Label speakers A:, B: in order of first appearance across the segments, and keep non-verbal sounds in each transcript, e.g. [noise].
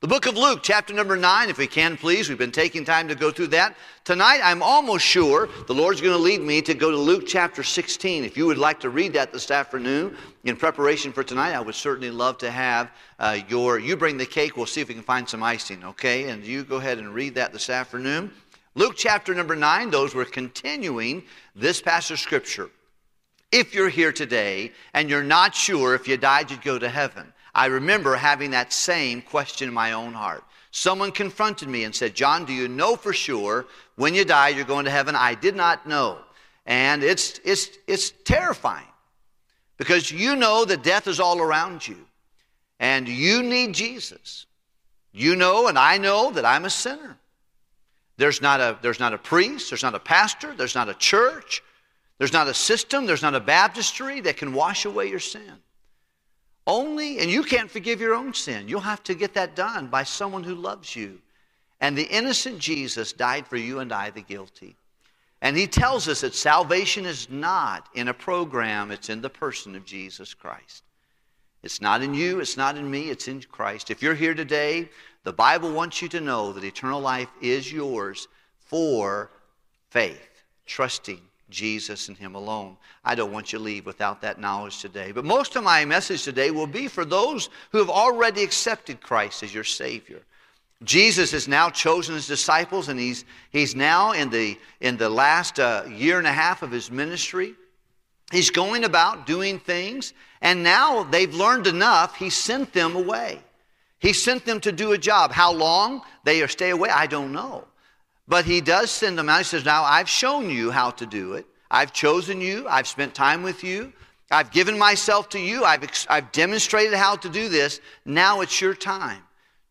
A: The book of Luke, chapter number 9, if we can please. We've been taking time to go through that. Tonight, I'm almost sure the Lord's going to lead me to go to Luke chapter 16. If you would like to read that this afternoon in preparation for tonight, I would certainly love to have uh, your, you bring the cake, we'll see if we can find some icing, okay? And you go ahead and read that this afternoon. Luke chapter number 9, those we're continuing this passage of scripture. If you're here today and you're not sure if you died, you'd go to heaven. I remember having that same question in my own heart. Someone confronted me and said, John, do you know for sure when you die you're going to heaven? I did not know. And it's, it's, it's terrifying because you know that death is all around you and you need Jesus. You know, and I know that I'm a sinner. There's not a, there's not a priest, there's not a pastor, there's not a church, there's not a system, there's not a baptistry that can wash away your sin. Only, and you can't forgive your own sin. You'll have to get that done by someone who loves you. And the innocent Jesus died for you and I, the guilty. And he tells us that salvation is not in a program, it's in the person of Jesus Christ. It's not in you, it's not in me, it's in Christ. If you're here today, the Bible wants you to know that eternal life is yours for faith, trusting Jesus and Him alone. I don't want you to leave without that knowledge today. But most of my message today will be for those who have already accepted Christ as your Savior. Jesus has now chosen his disciples, and he's, he's now in the, in the last uh, year and a half of his ministry. He's going about doing things, and now they've learned enough. He sent them away. He sent them to do a job. How long they stay away, I don't know. But he does send them out. He says, Now I've shown you how to do it. I've chosen you. I've spent time with you. I've given myself to you. I've, I've demonstrated how to do this. Now it's your time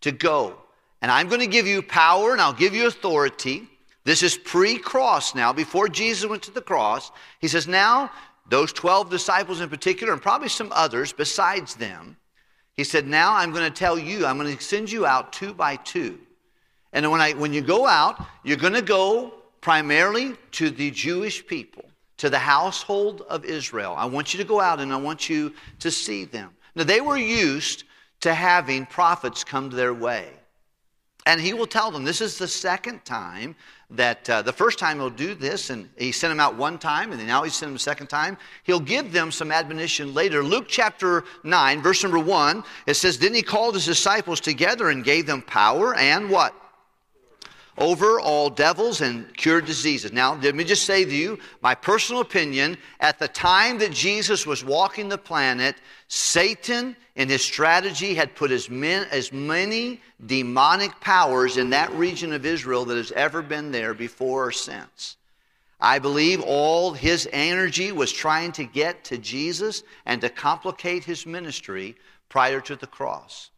A: to go. And I'm going to give you power and I'll give you authority. This is pre cross now, before Jesus went to the cross. He says, Now, those 12 disciples in particular, and probably some others besides them, he said, Now I'm going to tell you, I'm going to send you out two by two. And when, I, when you go out, you're going to go primarily to the Jewish people, to the household of Israel. I want you to go out and I want you to see them. Now, they were used to having prophets come their way. And he will tell them this is the second time that uh, the first time he'll do this, and he sent them out one time, and now he sent them a second time. He'll give them some admonition later. Luke chapter 9, verse number 1, it says, Then he called his disciples together and gave them power and what? Over all devils and cure diseases. Now, let me just say to you, my personal opinion, at the time that Jesus was walking the planet, Satan in his strategy had put as, men, as many demonic powers in that region of Israel that has ever been there before or since. I believe all his energy was trying to get to Jesus and to complicate his ministry prior to the cross.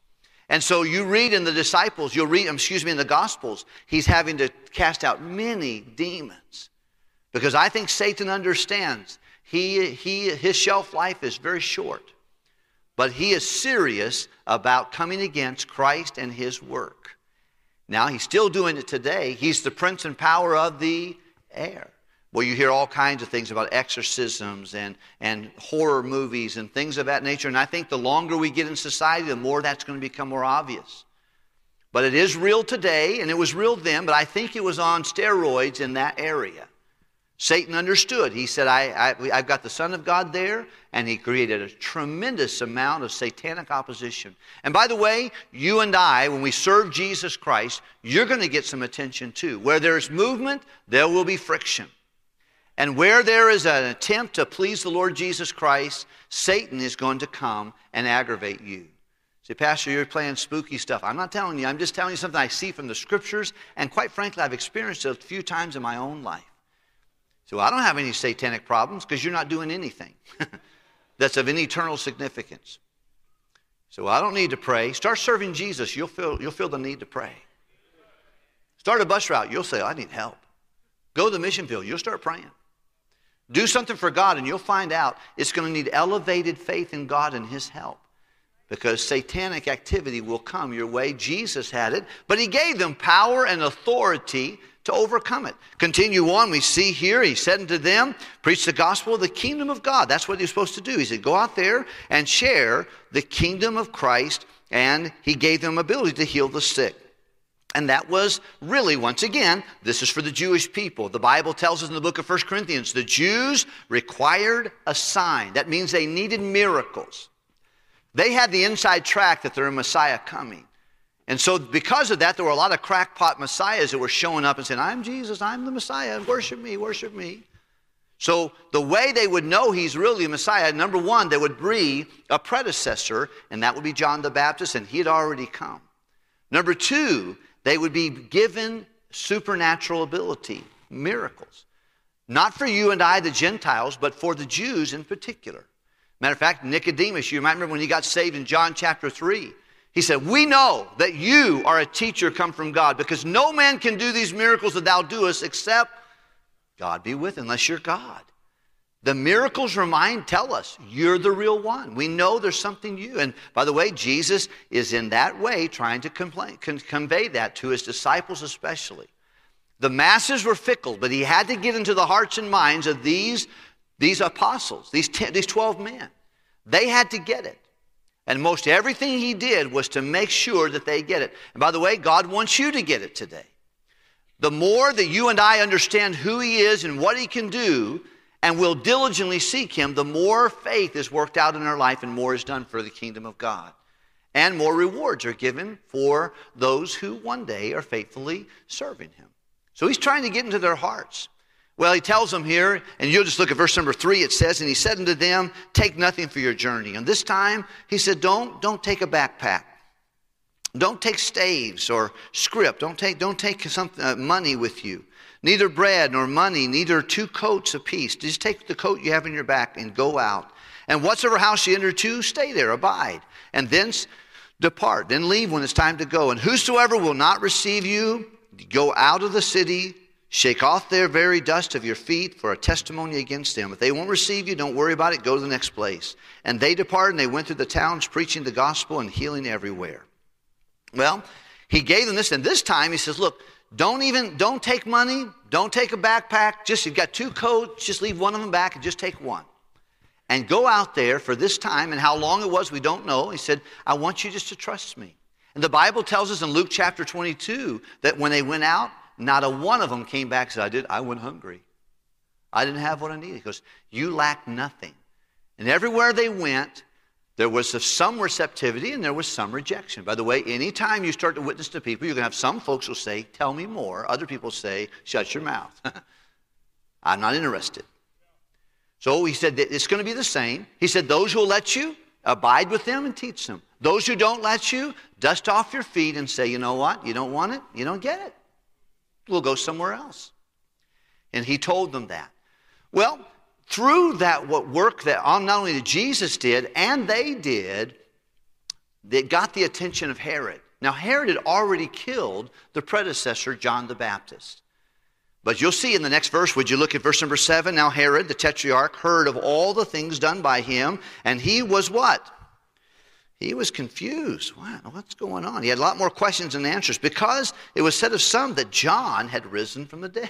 A: And so you read in the disciples, you'll read, excuse me, in the Gospels, he's having to cast out many demons. Because I think Satan understands he, he, his shelf life is very short. But he is serious about coming against Christ and his work. Now, he's still doing it today. He's the prince and power of the air. Well, you hear all kinds of things about exorcisms and, and horror movies and things of that nature. And I think the longer we get in society, the more that's going to become more obvious. But it is real today, and it was real then, but I think it was on steroids in that area. Satan understood. He said, I, I, have got the Son of God there, and he created a tremendous amount of satanic opposition. And by the way, you and I, when we serve Jesus Christ, you're going to get some attention too. Where there's movement, there will be friction. And where there is an attempt to please the Lord Jesus Christ, Satan is going to come and aggravate you. Say, Pastor, you're playing spooky stuff. I'm not telling you, I'm just telling you something I see from the scriptures, and quite frankly, I've experienced it a few times in my own life. So I don't have any satanic problems because you're not doing anything [laughs] that's of any eternal significance. So I don't need to pray. Start serving Jesus, you'll feel, you'll feel the need to pray. Start a bus route, you'll say, I need help. Go to the mission field, you'll start praying. Do something for God, and you'll find out it's going to need elevated faith in God and His help. Because satanic activity will come your way. Jesus had it, but He gave them power and authority to overcome it. Continue on, we see here, He said unto them, Preach the gospel of the kingdom of God. That's what He's supposed to do. He said, Go out there and share the kingdom of Christ and he gave them ability to heal the sick. And that was really, once again, this is for the Jewish people. The Bible tells us in the book of 1 Corinthians the Jews required a sign. That means they needed miracles. They had the inside track that there a Messiah coming. And so, because of that, there were a lot of crackpot messiahs that were showing up and saying, I'm Jesus, I'm the Messiah, worship me, worship me. So, the way they would know he's really a Messiah, number one, they would be a predecessor, and that would be John the Baptist, and he had already come. Number two, they would be given supernatural ability, miracles. Not for you and I, the Gentiles, but for the Jews in particular. Matter of fact, Nicodemus, you might remember when he got saved in John chapter 3. He said, We know that you are a teacher come from God because no man can do these miracles that thou doest except God be with, unless you're God. The miracles remind, tell us, you're the real one. We know there's something you. And by the way, Jesus is in that way trying to complain, con- convey that to his disciples, especially. The masses were fickle, but he had to get into the hearts and minds of these, these apostles, these, ten, these 12 men. They had to get it. And most everything he did was to make sure that they get it. And by the way, God wants you to get it today. The more that you and I understand who he is and what he can do, and will diligently seek him, the more faith is worked out in our life and more is done for the kingdom of God. And more rewards are given for those who one day are faithfully serving him. So he's trying to get into their hearts. Well, he tells them here, and you'll just look at verse number three, it says, And he said unto them, Take nothing for your journey. And this time, he said, Don't, don't take a backpack. Don't take staves or scrip. Don't take, don't take some, uh, money with you. Neither bread nor money, neither two coats apiece. Just take the coat you have in your back and go out. And whatsoever house you enter to, stay there, abide. And thence depart. Then leave when it's time to go. And whosoever will not receive you, go out of the city, shake off their very dust of your feet for a testimony against them. If they won't receive you, don't worry about it. Go to the next place. And they departed and they went through the towns preaching the gospel and healing everywhere. Well, he gave them this, and this time he says, Look, don't even, don't take money. Don't take a backpack. Just, you've got two coats. Just leave one of them back and just take one. And go out there for this time. And how long it was, we don't know. He said, I want you just to trust me. And the Bible tells us in Luke chapter 22 that when they went out, not a one of them came back and said, I did, I went hungry. I didn't have what I needed. Goes, You lack nothing. And everywhere they went, there was some receptivity and there was some rejection. By the way, anytime you start to witness to people, you're going to have some folks who say, Tell me more. Other people say, Shut your mouth. [laughs] I'm not interested. So he said it's going to be the same. He said, Those who will let you, abide with them and teach them. Those who don't let you, dust off your feet and say, You know what? You don't want it? You don't get it. We'll go somewhere else. And he told them that. Well, through that what work that not only Jesus did and they did, that got the attention of Herod. Now, Herod had already killed the predecessor, John the Baptist. But you'll see in the next verse, would you look at verse number seven? Now, Herod, the tetrarch, heard of all the things done by him, and he was what? He was confused. What, what's going on? He had a lot more questions than answers because it was said of some that John had risen from the dead.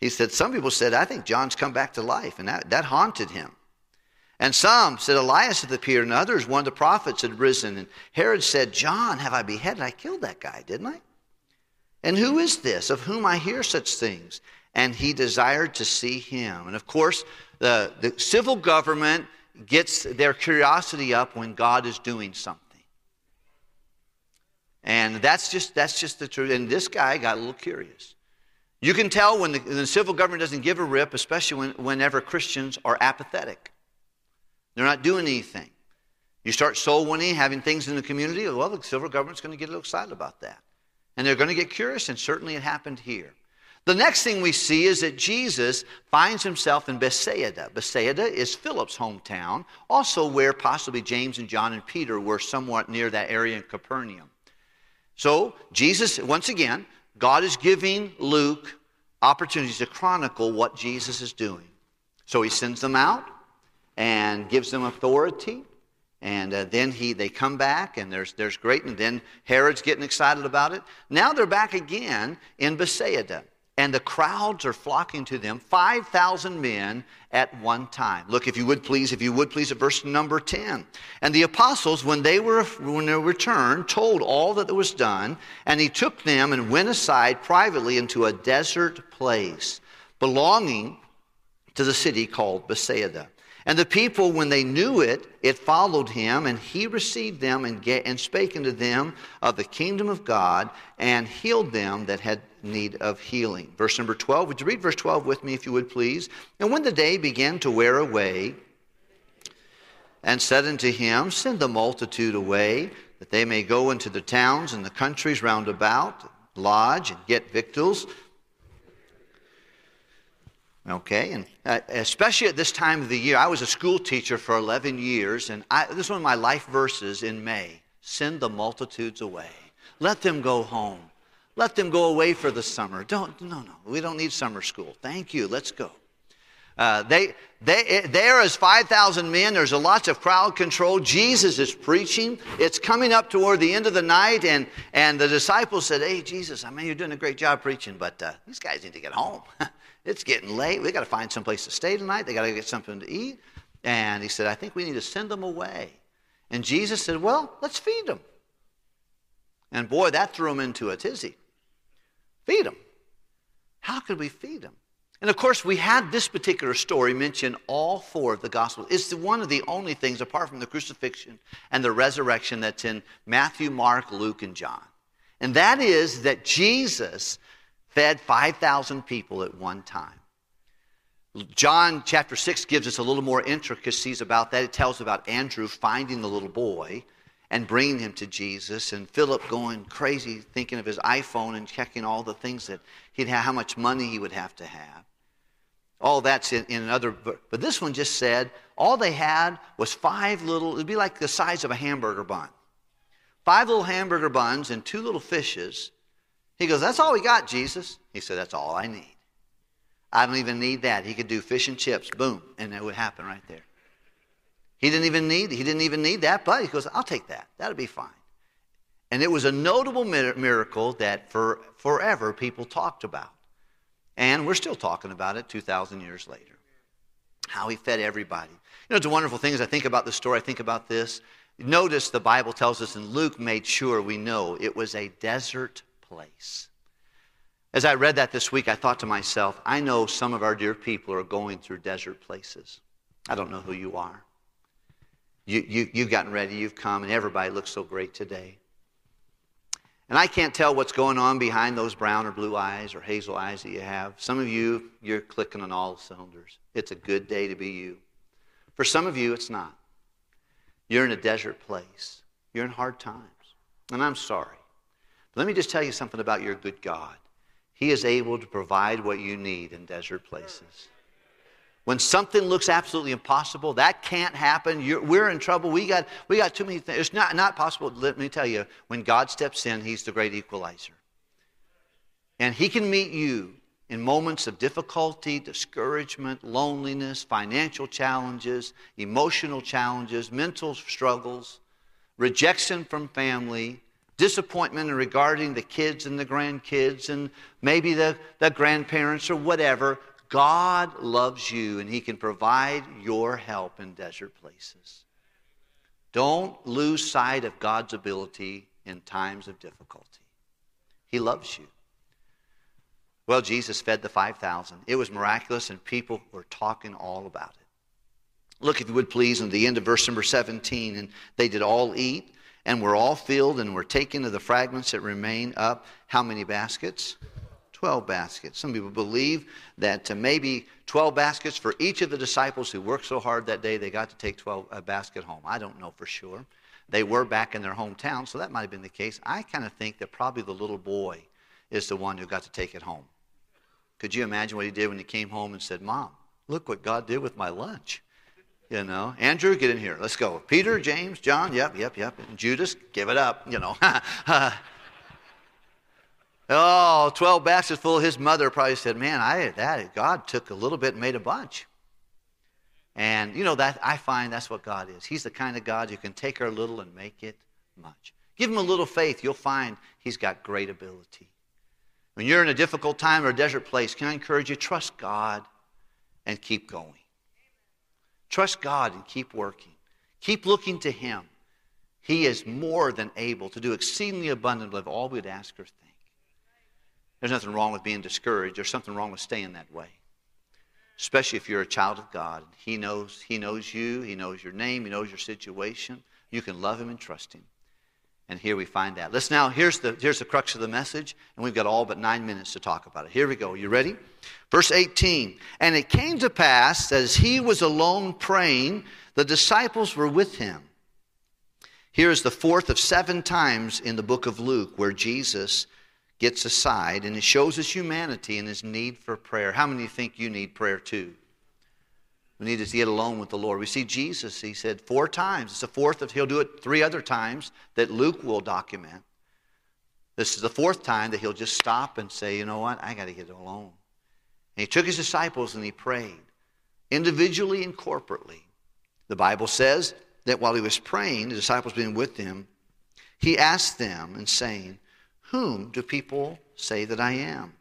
A: He said, Some people said, I think John's come back to life, and that, that haunted him. And some said, Elias hath appeared, and others, one of the prophets had risen. And Herod said, John, have I beheaded? I killed that guy, didn't I? And who is this of whom I hear such things? And he desired to see him. And of course, the, the civil government gets their curiosity up when God is doing something. And that's just, that's just the truth. And this guy got a little curious. You can tell when the, the, civil government doesn't give a rip, especially when, whenever Christians are apathetic. They're not doing anything. You start soul winning, having things in the community, well, the civil government's going to get a little excited about that. And they're going to get curious, and certainly it happened here. The next thing we see is that Jesus finds himself in Bethsaida. Bethsaida is Philip's hometown, also where possibly James and John and Peter were somewhat near that area in Capernaum. So, Jesus, once again, God is giving Luke opportunities to chronicle what Jesus is doing. So he sends them out and gives them authority. And uh, then he, they come back, and there's, there's great. And then Herod's getting excited about it. Now they're back again in Bethsaida. And the crowds are flocking to them 5000 men at one time. Look if you would please if you would please at verse number 10 and the apostles when they were when they returned told all that was done and he took them and went aside privately into a desert place belonging to the city called bethsaida and the people, when they knew it, it followed him, and he received them and, get, and spake unto them of the kingdom of God, and healed them that had need of healing. Verse number 12. Would you read verse 12 with me, if you would, please? And when the day began to wear away, and said unto him, Send the multitude away, that they may go into the towns and the countries round about, lodge, and get victuals Okay, and uh, especially at this time of the year, I was a school teacher for 11 years, and I, this is one of my life verses in May send the multitudes away. Let them go home. Let them go away for the summer. Don't, no, no, we don't need summer school. Thank you, let's go. Uh, they, they, there is 5,000 men. There's a lots of crowd control. Jesus is preaching. It's coming up toward the end of the night, and, and the disciples said, Hey, Jesus, I mean, you're doing a great job preaching, but uh, these guys need to get home. [laughs] It's getting late. We got to find some place to stay tonight. They got to get something to eat. And he said, I think we need to send them away. And Jesus said, Well, let's feed them. And boy, that threw him into a tizzy. Feed them. How could we feed them? And of course, we had this particular story mentioned all four of the Gospels. It's one of the only things, apart from the crucifixion and the resurrection, that's in Matthew, Mark, Luke, and John. And that is that Jesus fed 5,000 people at one time. John chapter 6 gives us a little more intricacies about that. It tells about Andrew finding the little boy and bringing him to Jesus, and Philip going crazy thinking of his iPhone and checking all the things that he'd have, how much money he would have to have. All that's in, in another, but this one just said all they had was five little, it'd be like the size of a hamburger bun. Five little hamburger buns and two little fishes he goes, That's all we got, Jesus. He said, That's all I need. I don't even need that. He could do fish and chips, boom, and it would happen right there. He didn't even need he didn't even need that, but he goes, I'll take that. That'll be fine. And it was a notable miracle that for forever people talked about. And we're still talking about it 2,000 years later. How he fed everybody. You know, it's a wonderful thing as I think about the story, I think about this. Notice the Bible tells us, and Luke made sure we know it was a desert place. As I read that this week, I thought to myself, I know some of our dear people are going through desert places. I don't know who you are. You, you, you've gotten ready, you've come, and everybody looks so great today. And I can't tell what's going on behind those brown or blue eyes or hazel eyes that you have. Some of you, you're clicking on all cylinders. It's a good day to be you. For some of you, it's not. You're in a desert place, you're in hard times. And I'm sorry. But Let me just tell you something about your good God. He is able to provide what you need in desert places. When something looks absolutely impossible, that can't happen. You're, we're in trouble. We got, we got too many things. It's not, not possible. Let me tell you, when God steps in, He's the great equalizer. And He can meet you in moments of difficulty, discouragement, loneliness, financial challenges, emotional challenges, mental struggles, rejection from family, disappointment regarding the kids and the grandkids and maybe the, the grandparents or whatever, God loves you and He can provide your help in desert places. Don't lose sight of God's ability in times of difficulty. He loves you. Well, Jesus fed the 5,000. It was miraculous, and people were talking all about it. Look, if you would please, in the end of verse number 17. And they did all eat and were all filled and were taken of the fragments that remain up. How many baskets? 12 baskets. Some people believe that uh, maybe 12 baskets for each of the disciples who worked so hard that day, they got to take 12 a basket home. I don't know for sure. They were back in their hometown, so that might have been the case. I kind of think that probably the little boy is the one who got to take it home. Could you imagine what he did when he came home and said, Mom, look what God did with my lunch? You know, Andrew, get in here. Let's go. Peter, James, John, yep, yep, yep. And Judas, give it up, you know. [laughs] oh, 12 baskets full. His mother probably said, Man, I, that, God took a little bit and made a bunch. And, you know, that I find that's what God is. He's the kind of God who can take our little and make it much. Give him a little faith, you'll find he's got great ability. When you're in a difficult time or a desert place, can I encourage you? Trust God and keep going. Trust God and keep working. Keep looking to Him. He is more than able to do exceedingly abundantly of all we'd ask or think. There's nothing wrong with being discouraged. There's something wrong with staying that way. Especially if you're a child of God. He knows, he knows you, He knows your name, He knows your situation. You can love Him and trust Him. And here we find that. Let's now, here's the, here's the crux of the message, and we've got all but nine minutes to talk about it. Here we go. You ready? Verse 18. And it came to pass, as he was alone praying, the disciples were with him. Here is the fourth of seven times in the book of Luke where Jesus gets aside and it shows his humanity and his need for prayer. How many think you need prayer too? We need to get alone with the Lord. We see Jesus, he said four times. It's the fourth of, he'll do it three other times that Luke will document. This is the fourth time that he'll just stop and say, you know what, I got to get alone. And he took his disciples and he prayed, individually and corporately. The Bible says that while he was praying, the disciples being with him, he asked them and saying, Whom do people say that I am?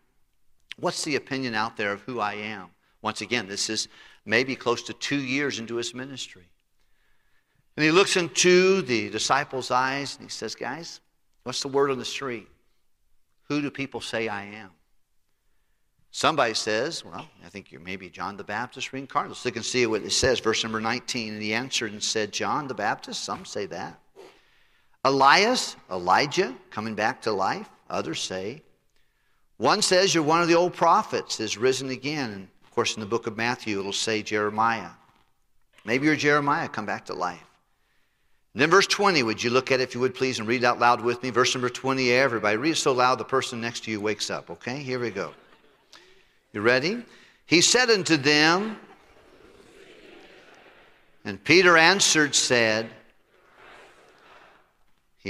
A: What's the opinion out there of who I am? Once again, this is maybe close to two years into his ministry. And he looks into the disciples' eyes and he says, Guys, what's the word on the street? Who do people say I am? Somebody says, Well, I think you're maybe John the Baptist reincarnated. So they can see what it says, verse number 19. And he answered and said, John the Baptist? Some say that. Elias, Elijah, coming back to life. Others say. One says you're one of the old prophets, is risen again. And of course, in the book of Matthew, it'll say Jeremiah. Maybe you're Jeremiah, come back to life. And then verse 20, would you look at it if you would please and read out loud with me? Verse number 20, everybody. Read it so loud the person next to you wakes up, okay? Here we go. You ready? He said unto them, and Peter answered, said,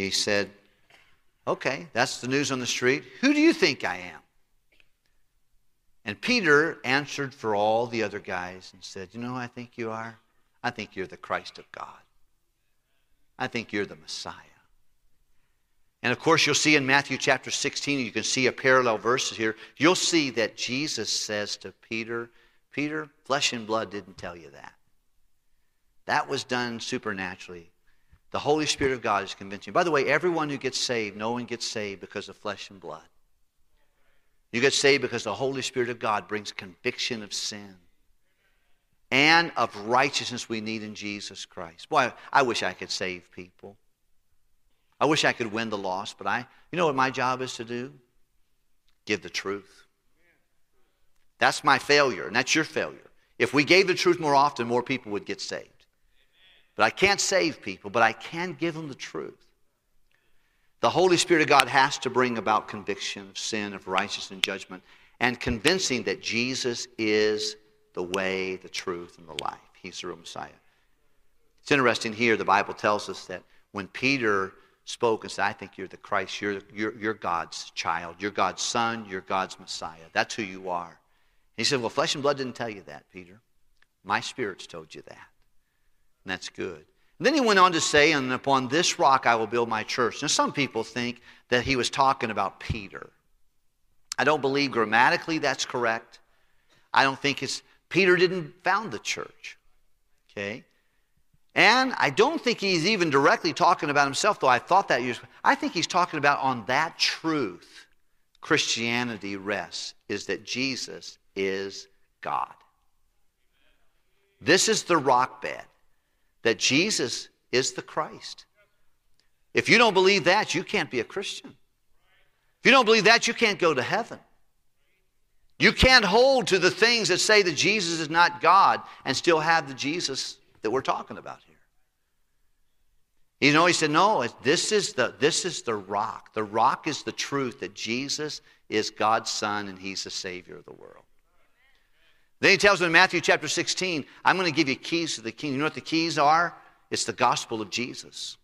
A: he said, Okay, that's the news on the street. Who do you think I am? And Peter answered for all the other guys and said, You know who I think you are? I think you're the Christ of God. I think you're the Messiah. And of course, you'll see in Matthew chapter 16, you can see a parallel verse here. You'll see that Jesus says to Peter, Peter, flesh and blood didn't tell you that. That was done supernaturally. The Holy Spirit of God is convincing you. By the way, everyone who gets saved, no one gets saved because of flesh and blood. You get saved because the Holy Spirit of God brings conviction of sin and of righteousness we need in Jesus Christ. Boy, I wish I could save people. I wish I could win the lost, but I, you know what my job is to do? Give the truth. That's my failure, and that's your failure. If we gave the truth more often, more people would get saved. But I can't save people, but I can give them the truth. The Holy Spirit of God has to bring about conviction of sin, of righteousness, and judgment, and convincing that Jesus is the way, the truth, and the life. He's the real Messiah. It's interesting here, the Bible tells us that when Peter spoke and said, I think you're the Christ, you're, you're, you're God's child, you're God's son, you're God's Messiah. That's who you are. He said, Well, flesh and blood didn't tell you that, Peter. My spirit's told you that. And that's good. Then he went on to say, And upon this rock I will build my church. Now, some people think that he was talking about Peter. I don't believe grammatically that's correct. I don't think it's, Peter didn't found the church. Okay? And I don't think he's even directly talking about himself, though I thought that. I think he's talking about on that truth Christianity rests, is that Jesus is God. This is the rock bed that Jesus is the Christ. If you don't believe that, you can't be a Christian. If you don't believe that, you can't go to heaven. You can't hold to the things that say that Jesus is not God and still have the Jesus that we're talking about here. You know, he said, no, this is, the, this is the rock. The rock is the truth that Jesus is God's Son and he's the Savior of the world. Then he tells them in Matthew chapter 16, I'm going to give you keys to the kingdom. You know what the keys are? It's the gospel of Jesus.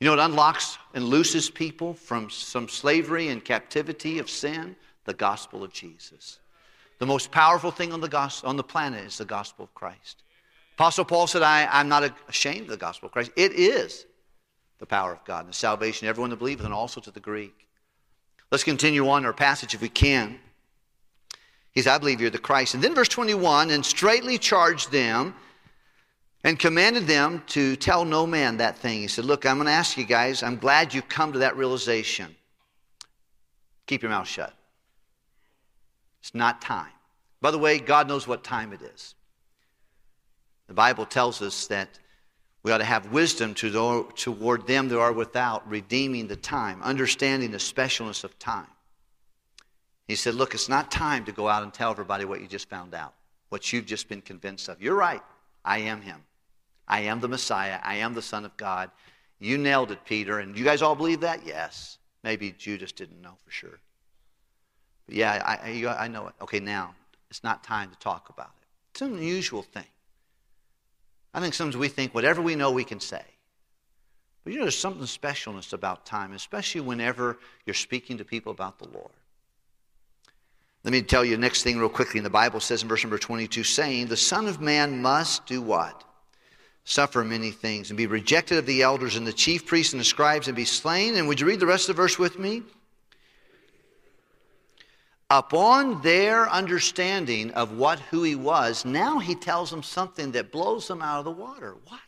A: You know what unlocks and looses people from some slavery and captivity of sin? The gospel of Jesus. The most powerful thing on the, gospel, on the planet is the gospel of Christ. Apostle Paul said, I, I'm not ashamed of the gospel of Christ. It is the power of God and the salvation, of everyone that believes, and also to the Greek. Let's continue on our passage if we can. He said, I believe you're the Christ. And then verse 21 and straightly charged them and commanded them to tell no man that thing. He said, Look, I'm going to ask you guys, I'm glad you've come to that realization. Keep your mouth shut. It's not time. By the way, God knows what time it is. The Bible tells us that we ought to have wisdom to, toward them that are without, redeeming the time, understanding the specialness of time. He said, Look, it's not time to go out and tell everybody what you just found out, what you've just been convinced of. You're right. I am Him. I am the Messiah. I am the Son of God. You nailed it, Peter. And you guys all believe that? Yes. Maybe Judas didn't know for sure. But yeah, I, I, I know it. Okay, now, it's not time to talk about it. It's an unusual thing. I think sometimes we think whatever we know we can say. But you know, there's something specialness about time, especially whenever you're speaking to people about the Lord. Let me tell you the next thing real quickly. In the Bible says in verse number 22, saying, The Son of Man must do what? Suffer many things and be rejected of the elders and the chief priests and the scribes and be slain. And would you read the rest of the verse with me? Upon their understanding of what who he was, now he tells them something that blows them out of the water. What?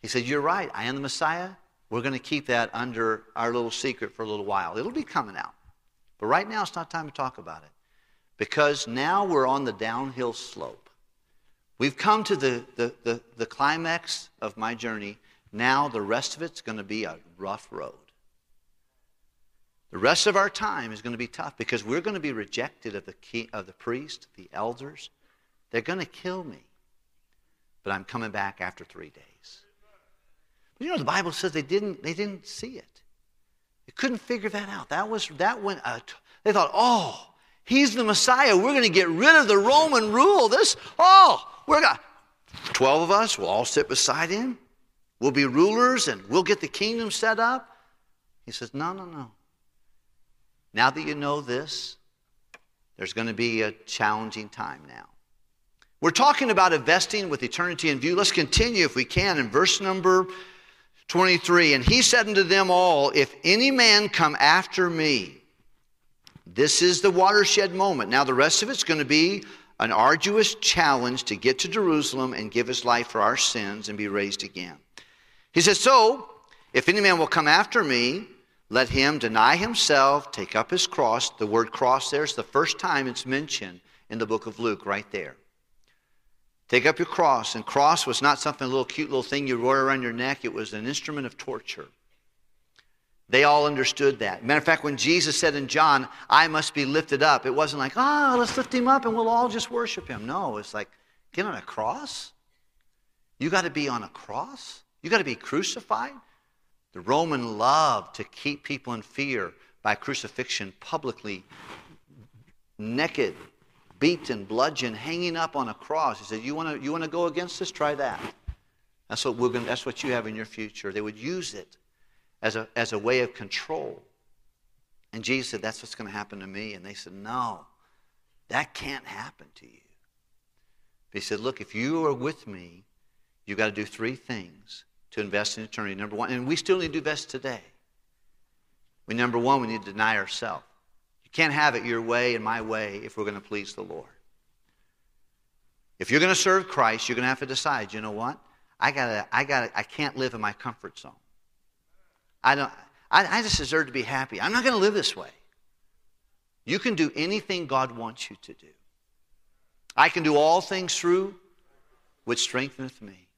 A: He said, You're right, I am the Messiah. We're going to keep that under our little secret for a little while. It'll be coming out. But right now, it's not time to talk about it because now we're on the downhill slope. We've come to the, the, the, the climax of my journey. Now, the rest of it's going to be a rough road. The rest of our time is going to be tough because we're going to be rejected of the, key, of the priest, the elders. They're going to kill me. But I'm coming back after three days. But you know, the Bible says they didn't, they didn't see it. They couldn't figure that out. That was that went. Uh, they thought, oh, he's the Messiah. We're going to get rid of the Roman rule. This, oh, we're going to, Twelve of us will all sit beside him. We'll be rulers and we'll get the kingdom set up. He says, no, no, no. Now that you know this, there's going to be a challenging time now. We're talking about investing with eternity in view. Let's continue, if we can, in verse number 23 And he said unto them all, If any man come after me, this is the watershed moment. Now, the rest of it's going to be an arduous challenge to get to Jerusalem and give his life for our sins and be raised again. He says, So, if any man will come after me, let him deny himself, take up his cross. The word cross there is the first time it's mentioned in the book of Luke, right there. Take up your cross. And cross was not something, a little cute little thing you wore around your neck. It was an instrument of torture. They all understood that. Matter of fact, when Jesus said in John, I must be lifted up, it wasn't like, oh, let's lift him up and we'll all just worship him. No, it's like, get on a cross? You got to be on a cross? You got to be crucified? The Roman loved to keep people in fear by crucifixion publicly, naked, beaten, bludgeoned, hanging up on a cross. He said, You want to you wanna go against this? Try that. That's what, we're gonna, that's what you have in your future. They would use it as a, as a way of control. And Jesus said, That's what's going to happen to me. And they said, No, that can't happen to you. But he said, Look, if you are with me, you've got to do three things to invest in eternity. Number one, and we still need to invest today. We, number one, we need to deny ourselves. Can't have it your way and my way if we're going to please the Lord. If you're going to serve Christ, you're going to have to decide, you know what? I gotta, I gotta, I can't live in my comfort zone. I don't, I, I just deserve to be happy. I'm not going to live this way. You can do anything God wants you to do. I can do all things through which strengtheneth me.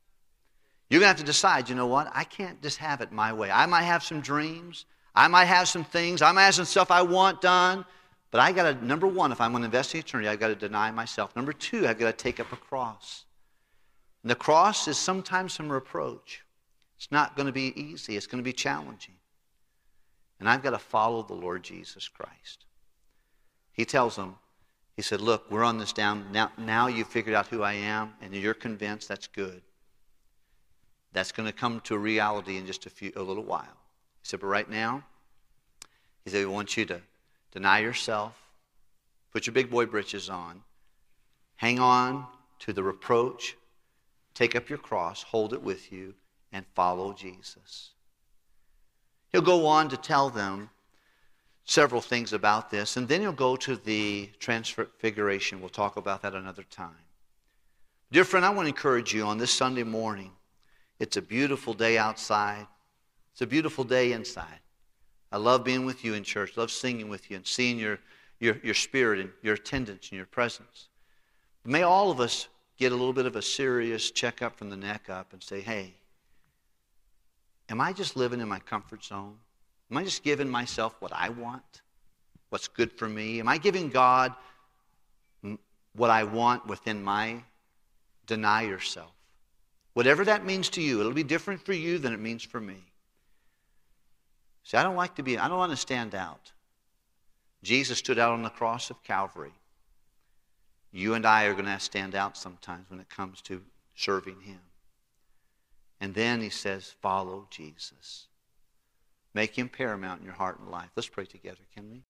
A: You're going to have to decide, you know what? I can't just have it my way. I might have some dreams. I might have some things, I might have some stuff I want done, but I got to, number one, if I'm going to invest in eternity, I've got to deny myself. Number two, I've got to take up a cross. And the cross is sometimes some reproach. It's not going to be easy, it's going to be challenging. And I've got to follow the Lord Jesus Christ. He tells them, He said, Look, we're on this down. Now, now you've figured out who I am, and you're convinced that's good. That's going to come to reality in just a, few, a little while. He said, But right now, he said, We want you to deny yourself, put your big boy britches on, hang on to the reproach, take up your cross, hold it with you, and follow Jesus. He'll go on to tell them several things about this. And then he'll go to the transfiguration. We'll talk about that another time. Dear friend, I want to encourage you on this Sunday morning. It's a beautiful day outside. It's a beautiful day inside. I love being with you in church, love singing with you and seeing your, your, your spirit and your attendance and your presence. May all of us get a little bit of a serious checkup from the neck up and say, hey, am I just living in my comfort zone? Am I just giving myself what I want? What's good for me? Am I giving God what I want within my deny yourself? Whatever that means to you, it'll be different for you than it means for me. See, I don't like to be, I don't want to stand out. Jesus stood out on the cross of Calvary. You and I are going to stand out sometimes when it comes to serving Him. And then He says, follow Jesus. Make him paramount in your heart and life. Let's pray together, can we?